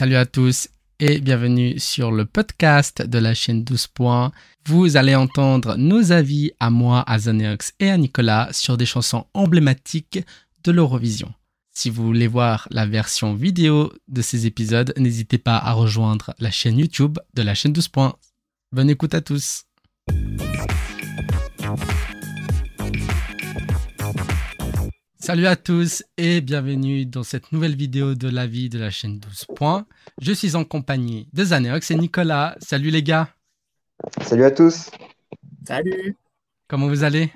Salut à tous et bienvenue sur le podcast de la chaîne 12 points. Vous allez entendre nos avis à moi, à Zaneox et à Nicolas sur des chansons emblématiques de l'Eurovision. Si vous voulez voir la version vidéo de ces épisodes, n'hésitez pas à rejoindre la chaîne YouTube de la chaîne 12 points. Bonne écoute à tous. Salut à tous et bienvenue dans cette nouvelle vidéo de la vie de la chaîne 12 points. Je suis en compagnie de Zaneox et Nicolas. Salut les gars. Salut à tous. Salut. Comment vous allez?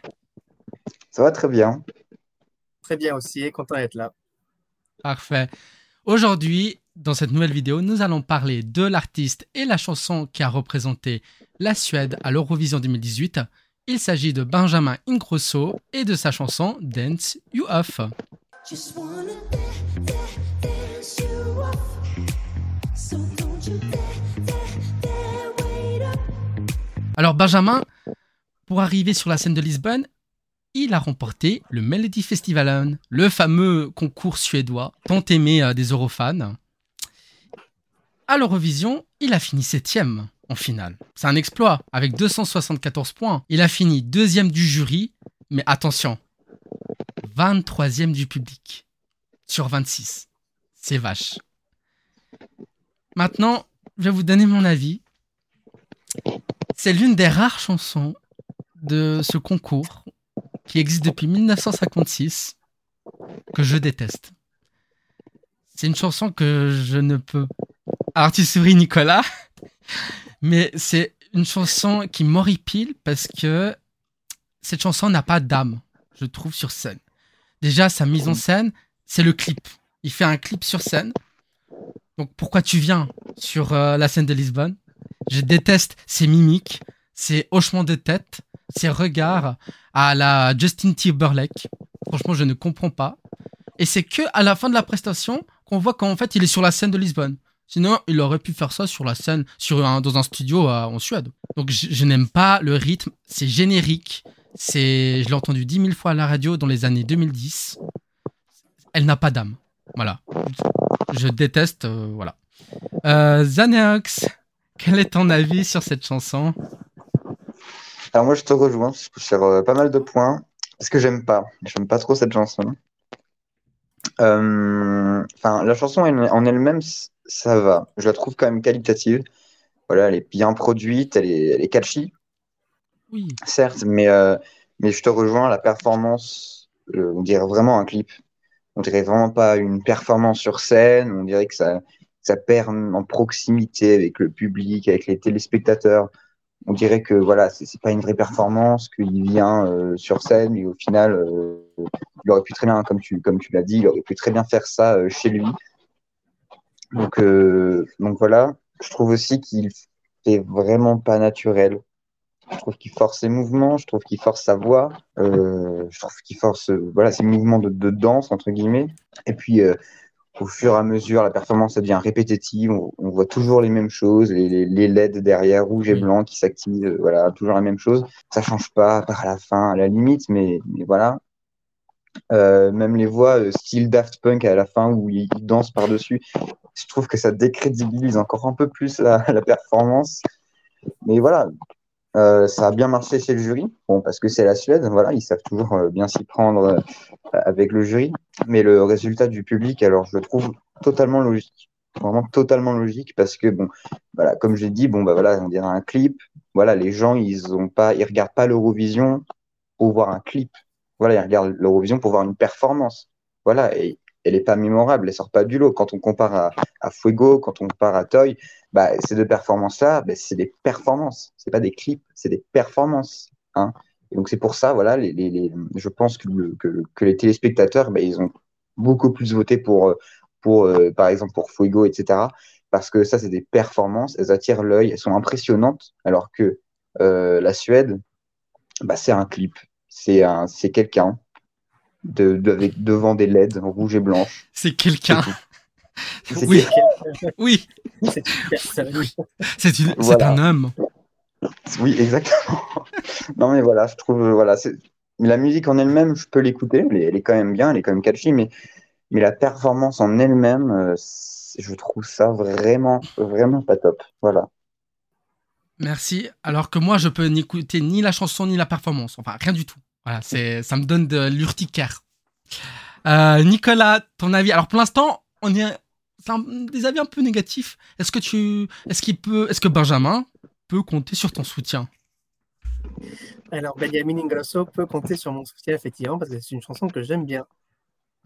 Ça va très bien. Très bien aussi, content d'être là. Parfait. Aujourd'hui, dans cette nouvelle vidéo, nous allons parler de l'artiste et la chanson qui a représenté la Suède à l'Eurovision 2018 il s'agit de Benjamin Ingrosso et de sa chanson Dance You Off. Alors Benjamin, pour arriver sur la scène de Lisbonne, il a remporté le Melody Festivalen, le fameux concours suédois tant aimé euh, des Eurofans. À l'Eurovision, il a fini septième en finale. C'est un exploit avec 274 points. Il a fini deuxième du jury, mais attention, 23e du public sur 26. C'est vache. Maintenant, je vais vous donner mon avis. C'est l'une des rares chansons de ce concours qui existe depuis 1956 que je déteste. C'est une chanson que je ne peux. Alors tu souris Nicolas, mais c'est une chanson qui m'horripile parce que cette chanson n'a pas d'âme, je trouve, sur scène. Déjà, sa mise en scène, c'est le clip. Il fait un clip sur scène. Donc pourquoi tu viens sur euh, la scène de Lisbonne? Je déteste ses mimiques, ses hochements de tête, ses regards à la Justin Timberlake. Franchement, je ne comprends pas. Et c'est que à la fin de la prestation qu'on voit qu'en fait il est sur la scène de Lisbonne. Sinon, il aurait pu faire ça sur la scène, sur dans un studio en Suède. Donc, je, n'aime pas le rythme. C'est générique. C'est, je l'ai entendu dix mille fois à la radio dans les années 2010. Elle n'a pas d'âme. Voilà. Je déteste. Euh, voilà. Euh, Zaneox, quel est ton avis sur cette chanson? Alors moi, je te rejoins sur euh, pas mal de points. Parce que j'aime pas. J'aime pas trop cette chanson. Euh, enfin, la chanson en elle-même, ça va. Je la trouve quand même qualitative. Voilà, elle est bien produite, elle est, elle est catchy. Oui. Certes, mais, euh, mais je te rejoins, la performance, euh, on dirait vraiment un clip. On dirait vraiment pas une performance sur scène. On dirait que ça, ça perd en proximité avec le public, avec les téléspectateurs. On dirait que voilà, c'est pas une vraie performance, qu'il vient euh, sur scène et au final, il aurait pu très bien, comme tu, comme tu l'as dit, il aurait pu très bien faire ça chez lui donc, euh, donc voilà, je trouve aussi qu'il fait vraiment pas naturel. Je trouve qu'il force ses mouvements, je trouve qu'il force sa voix, euh, je trouve qu'il force euh, voilà, ses mouvements de, de, danse, entre guillemets. Et puis, euh, au fur et à mesure, la performance devient répétitive, on, on, voit toujours les mêmes choses, les, les LED derrière, rouge et blanc, qui s'activent, voilà, toujours la même chose. Ça change pas par la fin, à la limite, mais, mais voilà. Euh, même les voix euh, style Daft Punk à la fin où ils dansent par-dessus, je trouve que ça décrédibilise encore un peu plus la, performance. Mais voilà, euh, ça a bien marché chez le jury, bon, parce que c'est la Suède, voilà, ils savent toujours bien s'y prendre avec le jury. Mais le résultat du public, alors je le trouve totalement logique, vraiment totalement logique, parce que bon, voilà, comme j'ai dit, bon bah voilà, on dirait un clip. Voilà, les gens ils ont pas, ils regardent pas l'Eurovision pour voir un clip voilà, il regarde l'Eurovision pour voir une performance. Voilà, et elle n'est pas mémorable, elle sort pas du lot. Quand on compare à, à Fuego, quand on compare à Toy, bah, ces deux performances-là, bah, c'est des performances, c'est pas des clips, c'est des performances. Hein. Et donc c'est pour ça, voilà, les, les, les, je pense que, que, que les téléspectateurs, bah, ils ont beaucoup plus voté pour, pour euh, par exemple, pour Fuego, etc. Parce que ça, c'est des performances, elles attirent l'œil, elles sont impressionnantes, alors que euh, la Suède, bah, c'est un clip, c'est un, c'est quelqu'un de, devant des LED rouges et blanches. C'est quelqu'un. Oui. oui. C'est une... voilà. un homme. Oui, exactement. non mais voilà, je trouve voilà, c'est mais la musique en elle-même, je peux l'écouter, elle, elle, est quand même bien, elle est quand même catchy, mais mais la performance en elle-même, euh, c'est- je trouve ça vraiment, vraiment pas top. Voilà. Merci. Alors que moi, je peux n'écouter ni la chanson ni la performance. Enfin, rien du tout. Voilà, c'est, ça me donne de l'urticaire. Euh, Nicolas, ton avis? Alors pour l'instant, on est des avis un peu négatifs. Est-ce que tu, est-ce qu'il peut, est-ce que Benjamin peut compter sur ton soutien? Alors, Benjamin Ingrosso peut compter sur mon soutien, effectivement, parce que c'est une chanson que j'aime bien.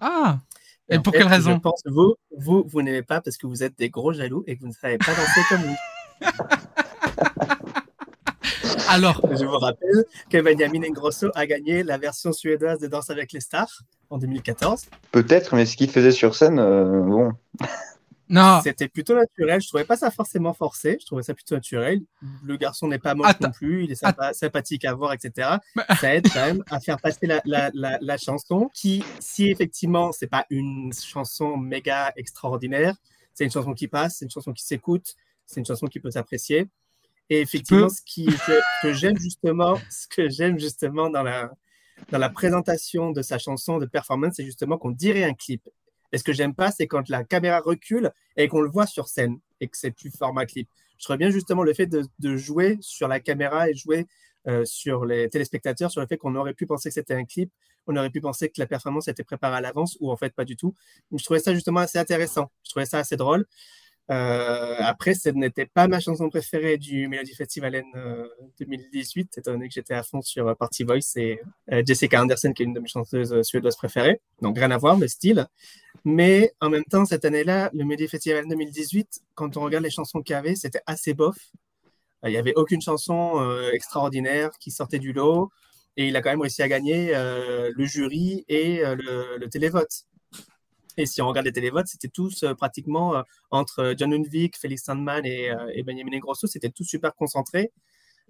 Ah. Et pour fait, quelle raison? Je pense vous, vous, vous n'aimez pas parce que vous êtes des gros jaloux et que vous ne savez pas danser comme lui. Alors, Je vous rappelle que Benjamin Ingrosso a gagné la version suédoise de Danse avec les stars en 2014. Peut-être, mais ce qu'il faisait sur scène, euh, bon, non. C'était plutôt naturel. Je trouvais pas ça forcément forcé. Je trouvais ça plutôt naturel. Le garçon n'est pas moche Attends. non plus. Il est sympa- sympathique à voir, etc. Mais- Ça aide quand même à faire passer la, la, la, la chanson qui, si effectivement, c'est pas une chanson méga extraordinaire, c'est une chanson qui passe, c'est une chanson qui s'écoute, c'est une chanson qui peut s'apprécier. Et effectivement, ce qui, que, que j'aime justement, ce que j'aime justement dans la, dans la présentation de sa chanson de performance, c'est justement qu'on dirait un clip. Et ce que j'aime pas, c'est quand la caméra recule et qu'on le voit sur scène et que c'est plus format clip. Je bien justement le fait de, de jouer sur la caméra et jouer euh, sur les téléspectateurs, sur le fait qu'on aurait pu penser que c'était un clip, on aurait pu penser que la performance était préparée à l'avance ou en fait pas du tout. Je trouvais ça justement assez intéressant. Je trouvais ça assez drôle. Euh, après, ce n'était pas ma chanson préférée du Melody Festival euh, 2018, étant donné que j'étais à fond sur euh, Party Voice et euh, Jessica Anderson, qui est une de mes chanteuses suédoises préférées. Donc rien à voir, le style. Mais en même temps, cette année-là, le Melody Festival 2018, quand on regarde les chansons qu'il y avait, c'était assez bof. Il n'y avait aucune chanson extraordinaire qui sortait du lot. Et il a quand même réussi à gagner le jury et le télévote. Et si on regarde les télévotes, c'était tous euh, pratiquement euh, entre John Lundvik, Félix Sandman et, euh, et Benjamin Ingrosso, c'était tous super concentrés.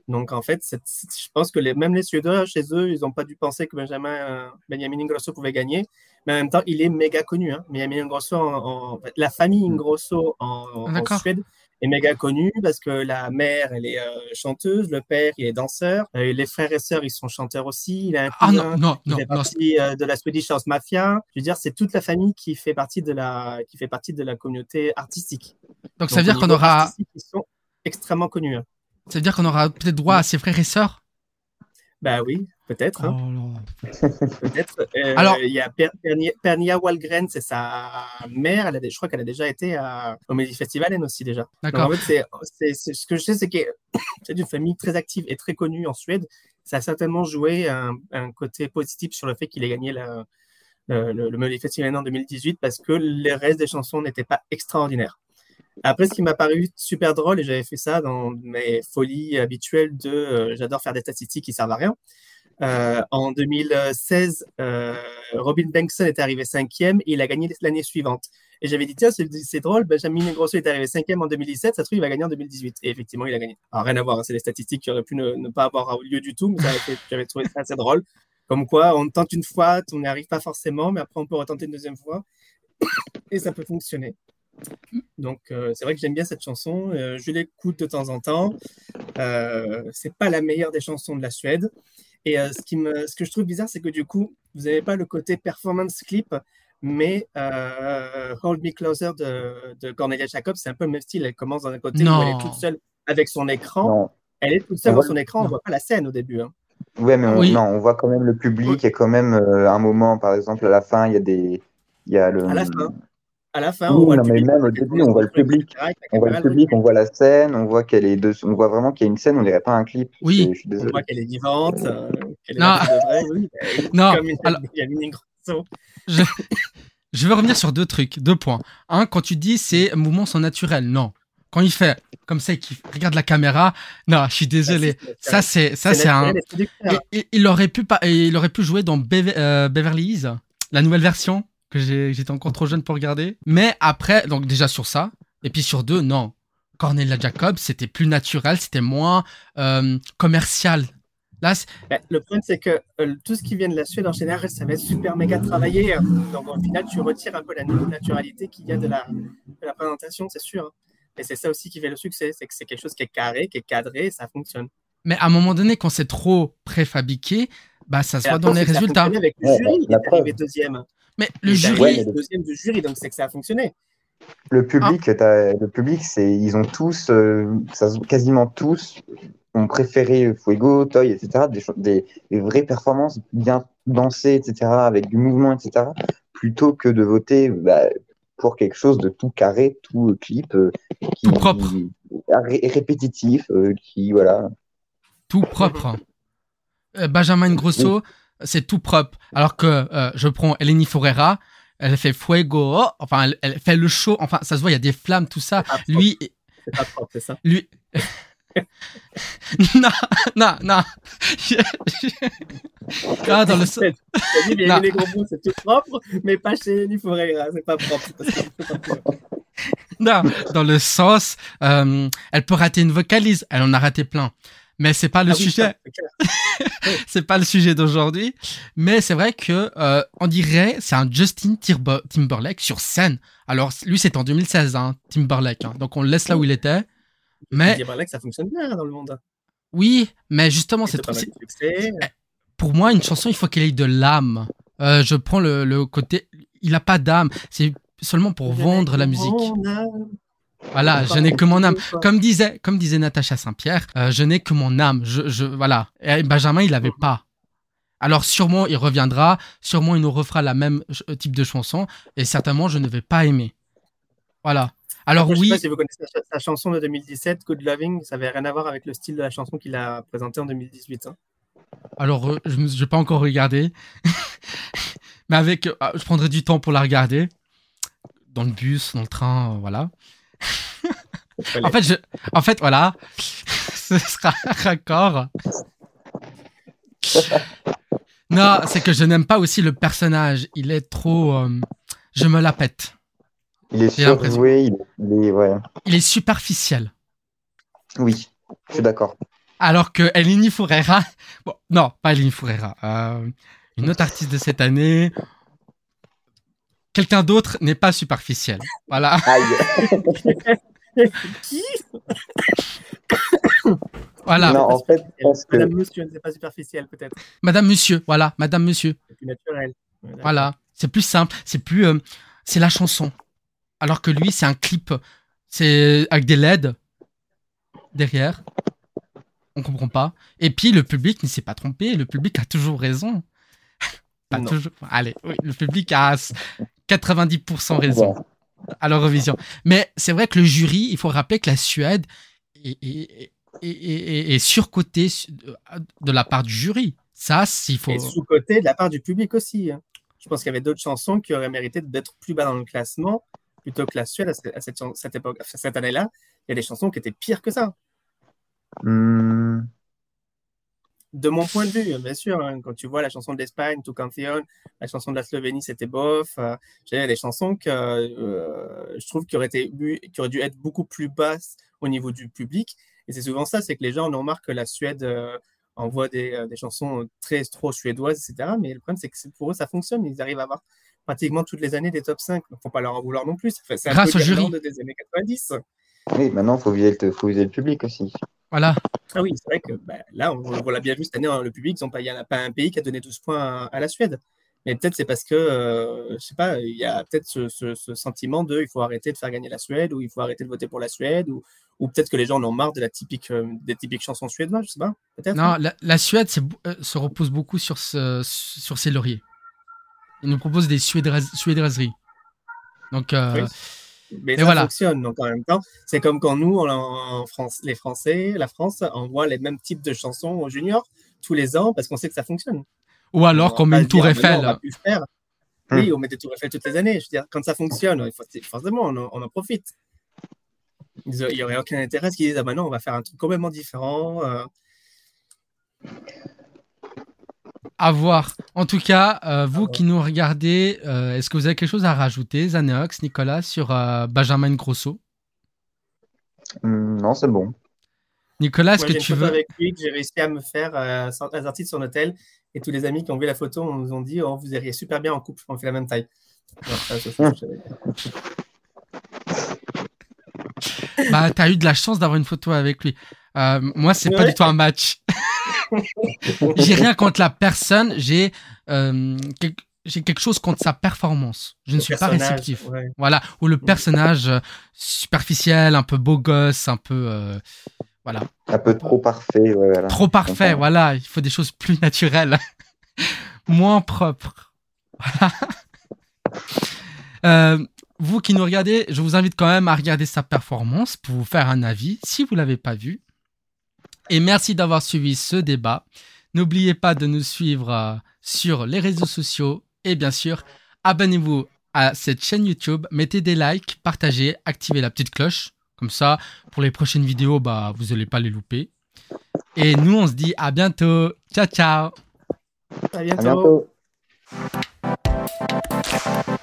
Donc en fait, je pense que les, même les Suédois, chez eux, ils n'ont pas dû penser que Benjamin, euh, Benjamin Ingrosso pouvait gagner. Mais en même temps, il est méga connu. Hein. Benjamin Ingrosso, en, en- la famille Ingrosso en. Suède est méga connue parce que la mère, elle est euh, chanteuse, le père, il est danseur, euh, les frères et sœurs, ils sont chanteurs aussi. Il a un Ah cousin non, non, qui non, fait non. partie euh, de la Swedish House Mafia. Je veux dire, c'est toute la famille qui fait partie de la, qui fait partie de la communauté artistique. Donc ça veut dire qu'on aura, Ils sont extrêmement connus. hein. ça veut dire qu'on aura peut-être droit à ses frères et sœurs? Bah oui, peut-être. hein, Oh peut-être. Euh, Alors- il y a Per- Pernia, Pernia Wallgren, c'est sa mère. Elle a, je crois qu'elle a déjà été à, au Melody Festival, elle aussi déjà. D'accord. en fait, ce que je sais, c'est que c'est une famille très active et très connue en Suède. Ça a certainement joué un, un côté positif sur le fait qu'il ait gagné la- le, le, le Melody Festival en 2018 parce que les restes des chansons n'étaient pas extraordinaires. Après, ce qui m'a paru super drôle, et j'avais fait ça dans mes folies habituelles de euh, j'adore faire des statistiques qui servent à rien. Euh, en 2016, euh, Robin Bengtson est arrivé cinquième et il a gagné l'année suivante. Et j'avais dit, tiens, c'est drôle, Benjamin Ingrosso est arrivé cinquième en 2017, ça se trouve, il va gagner en 2018. Et effectivement, il a gagné. Alors, rien à voir, hein, c'est des statistiques qui auraient pu ne, pas avoir lieu du tout, mais j'avais trouvé ça assez drôle. Comme quoi, on tente une fois, on n'y arrive pas forcément, mais après, on peut retenter une deuxième fois et ça peut fonctionner. Donc, euh, c'est vrai que j'aime bien cette chanson. je l'écoute de temps en temps. Euh, c'est pas la meilleure des chansons de la Suède. Et euh, ce, qui me, ce que je trouve bizarre, c'est que du coup, vous n'avez pas le côté performance clip, mais euh, Hold Me Closer de, de Cornelia Jacobs, c'est un peu le même style. Elle commence dans un côté où elle est toute seule avec son écran. non. Elle est toute seule dans son écran, on non. voit pas la scène au début. hein. Ouais, mais on, Oui. non, on voit quand même le public et quand même euh, un moment, par exemple, à la fin, il y a des, il y a le, À la fin. À la fin, Oui, on voit non, le mais public. même au début, on voit le public. on voit le public, on voit la scène, on voit qu'elle est de, on voit vraiment qu'il y a une scène, on dirait pas un clip. Oui. Je suis On voit qu'elle est vivante, euh, qu'elle est Non. là pour de vrai, oui. Non, Comme une alors- Benjamin Ingrosso. Je... je veux revenir sur deux trucs, deux points. Un, quand tu dis c'est mouvements sont naturels, non. Quand il fait comme ça et qu'il regarde la caméra, non, je suis désolé. Ça c'est ça c'est un. et- il aurait pu pas, il aurait pu jouer dans Beve- euh, Beverly Hills, la nouvelle version? Que j'étais encore trop jeune pour regarder. Mais après, donc déjà sur ça, et puis sur deux, non. Cornelia Jacobs, c'était plus naturel, c'était moins euh, commercial. Là, Ben, le problème, c'est que euh, tout ce qui vient de la Suède, en général, ça va être super méga travaillé. hein. Donc, au final, tu retires un peu la naturalité qu'il y a de la, de la présentation, c'est sûr. hein. Et c'est ça aussi qui fait le succès, c'est que c'est quelque chose qui est carré, qui est cadré, et ça fonctionne. mais à un moment donné, quand c'est trop préfabriqué, bah ça se Et voit après, dans les résultats. Avec le Ouais, jury, il la est arrivé deuxième. Mais le Et jury, Ouais, mais est deuxième du jury, donc c'est que ça a fonctionné. Le public, t'as- le public, c'est, ils ont tous, euh, ça quasiment tous, ont préféré Fuego, Toy, etc. Des, cho- des, des vraies performances bien dansées, etc. Avec du mouvement, etc. Plutôt que de voter bah, pour quelque chose de tout carré, tout euh, clip, euh, qui, Tout propre. ré- répétitif, euh, qui voilà. tout propre. Euh, Benjamin Grosso, c'est tout propre. Alors que euh, je prends Eleni Ferreira, elle fait Fuego, oh, enfin, elle, elle fait le show, enfin, ça se voit, il y a des flammes, tout ça. Lui, c'est pas propre, c'est ça. lui. non, non, non. Ah, dans le dit, bien Non. les gros c'est tout propre, mais pas chez Lenny Ferreira, c'est pas propre. parce que c'est pas propre. non, dans le sens, euh, elle peut rater une vocalise, elle en a raté plein. Mais c'est pas le Ah oui, sujet. c'est pas le sujet d'aujourd'hui, mais c'est vrai que euh, on dirait c'est un Justin Timberlake sur scène. Alors lui c'est en 2016 hein, Timberlake, hein. donc on le laisse là où il était. Mais que ça fonctionne bien dans le monde. oui, mais justement C'est pas de succès. pour moi une chanson il faut qu'elle ait de l'âme. Euh, je prends le, le côté il a pas d'âme, c'est seulement pour vendre la musique. Voilà, je n'ai que mon âme. Comme disait, comme disait Natacha Saint-Pierre, euh, je n'ai que mon âme. Je, je, voilà. Et Benjamin, il l'avait pas. Alors sûrement, il reviendra. Sûrement, il nous refera la même euh, type de chanson. Et certainement, je ne vais pas aimer. Voilà. Alors Après, Je oui, sais pas si vous connaissez sa, sa chanson de 2017, Good Loving, ça avait rien à voir avec le style de la chanson qu'il a présentée en 2018. hein. alors euh, je n'ai pas encore regardé. Mais avec, euh, je prendrai du temps pour la regarder. Dans le bus, dans le train, voilà. En fait, je, en fait, voilà. Ce sera un raccord. Non, c'est que je n'aime pas aussi le personnage. Il est trop. euh, je me la pète. Il est surjoué, il, il est, ouais. Il est superficiel. Oui, je suis d'accord. Alors que Eleni Furera. Bon, non, pas Eleni Furera. euh, une autre artiste de cette année. Quelqu'un d'autre n'est pas superficiel. Voilà. Aïe. Qui? Voilà. Non, en fait, je pense que Madame Monsieur, c'est pas superficiel peut-être. Madame, monsieur. Voilà. Madame, monsieur. C'est plus naturel. Voilà, c'est plus simple, c'est plus, euh, c'est la chanson. Alors que lui, c'est un clip, c'est avec des LED derrière. On comprend pas. Et puis le public ne s'est pas trompé, le public a toujours raison. Pas toujours. Allez, oui, le public a 90% raison à l'Eurovision. Mais c'est vrai que le jury, il faut rappeler que la Suède est, est, est, est- est surcotée de la part du jury. Ça, s'il faut. Et sous-côté de la part du public aussi. hein. Je pense qu'il y avait d'autres chansons qui auraient mérité d'être plus bas dans le classement plutôt que la Suède à cette, à cette chan- cette époque, cette année-là. Il y a des chansons qui étaient pires que ça. Hmm, De mon point de vue, bien sûr, hein, quand tu vois la chanson de l'Espagne, tout Canción, la chanson de la Slovénie, c'était bof. Euh, J'ai des chansons que euh, je trouve qui auraient, été, bu- qui auraient dû être beaucoup plus basses au niveau du public. Et c'est souvent ça, c'est que les gens on remarque que la Suède euh, envoie des, euh, des chansons très trop suédoises, etc. Mais le problème, c'est que pour eux, ça fonctionne. Ils arrivent à avoir pratiquement toutes les années des top 5. Il ne faut pas leur en vouloir non plus. C'est c'est un Grâce peu au jury. des années 90. Oui, maintenant, il faut viser le public aussi. Voilà. Ah oui, c'est vrai que bah, là, on, on l'a bien vu cette année, hein, le public, ils il n'y en a pas un pays qui a donné 12 points à, à la Suède. Mais peut-être c'est parce que, euh, je sais pas, il y a peut-être ce, ce- ce sentiment de il faut arrêter de faire gagner la Suède ou il faut arrêter de voter pour la Suède ou, ou peut-être que les gens en ont marre de la typique, euh, des typiques chansons suédoises, je sais pas, peut-être. Non, la, la Suède euh, se repose beaucoup sur, ce, sur ses lauriers. Il nous propose des suédoiseries. Donc, euh, Oui. Mais Et ça voilà. fonctionne. Donc en même temps, c'est comme quand nous, en, en France, les Français, la France, envoie les mêmes types de chansons aux juniors tous les ans parce qu'on sait que ça fonctionne. ou alors On qu'on met une tour Eiffel. on faire. Hmm. Oui, on met des tours Eiffel toutes les années. Je veux dire, quand ça fonctionne, forcément, on en, on en profite. Il n'y aurait aucun intérêt à ce qu'ils disent, ah bah non, on va faire un truc complètement différent. euh. À voir. En tout cas, euh, vous voir. qui nous regardez, euh, est-ce que vous avez quelque chose à rajouter, Zaneox, Nicolas, sur euh, Benjamin Grosso? Hmm, non, c'est bon. Nicolas, est-ce Moi, que j'ai une tu photo veux. avec lui que j'ai réussi à me faire euh, à sortir de son hôtel. Et tous les amis qui ont vu la photo on nous ont dit, oh, vous iriez super bien en couple, on fait la même taille. Alors, ça. Bah, t'as eu de la chance d'avoir une photo avec lui. Euh, moi, c'est pas Ouais. du tout un match. j'ai rien contre la personne. J'ai euh, quel- j'ai quelque chose contre sa performance. Je ne suis pas réceptif. ouais. Voilà, ou le personnage euh, superficiel, un peu beau gosse, un peu euh, voilà, Un peu trop parfait. ouais, voilà. trop parfait. Voilà, il faut des choses plus naturelles, moins propres. Voilà. Euh, vous qui nous regardez, je vous invite quand même à regarder sa performance pour vous faire un avis si vous l'avez pas vu. Et merci d'avoir suivi ce débat. N'oubliez pas de nous suivre euh, sur les réseaux sociaux et bien sûr, abonnez-vous à cette chaîne YouTube, mettez des likes, partagez, activez la petite cloche. Comme ça, pour les prochaines vidéos, bah, vous n'allez pas les louper. Et nous, on se dit à bientôt. Ciao, ciao. À À bientôt. bientôt.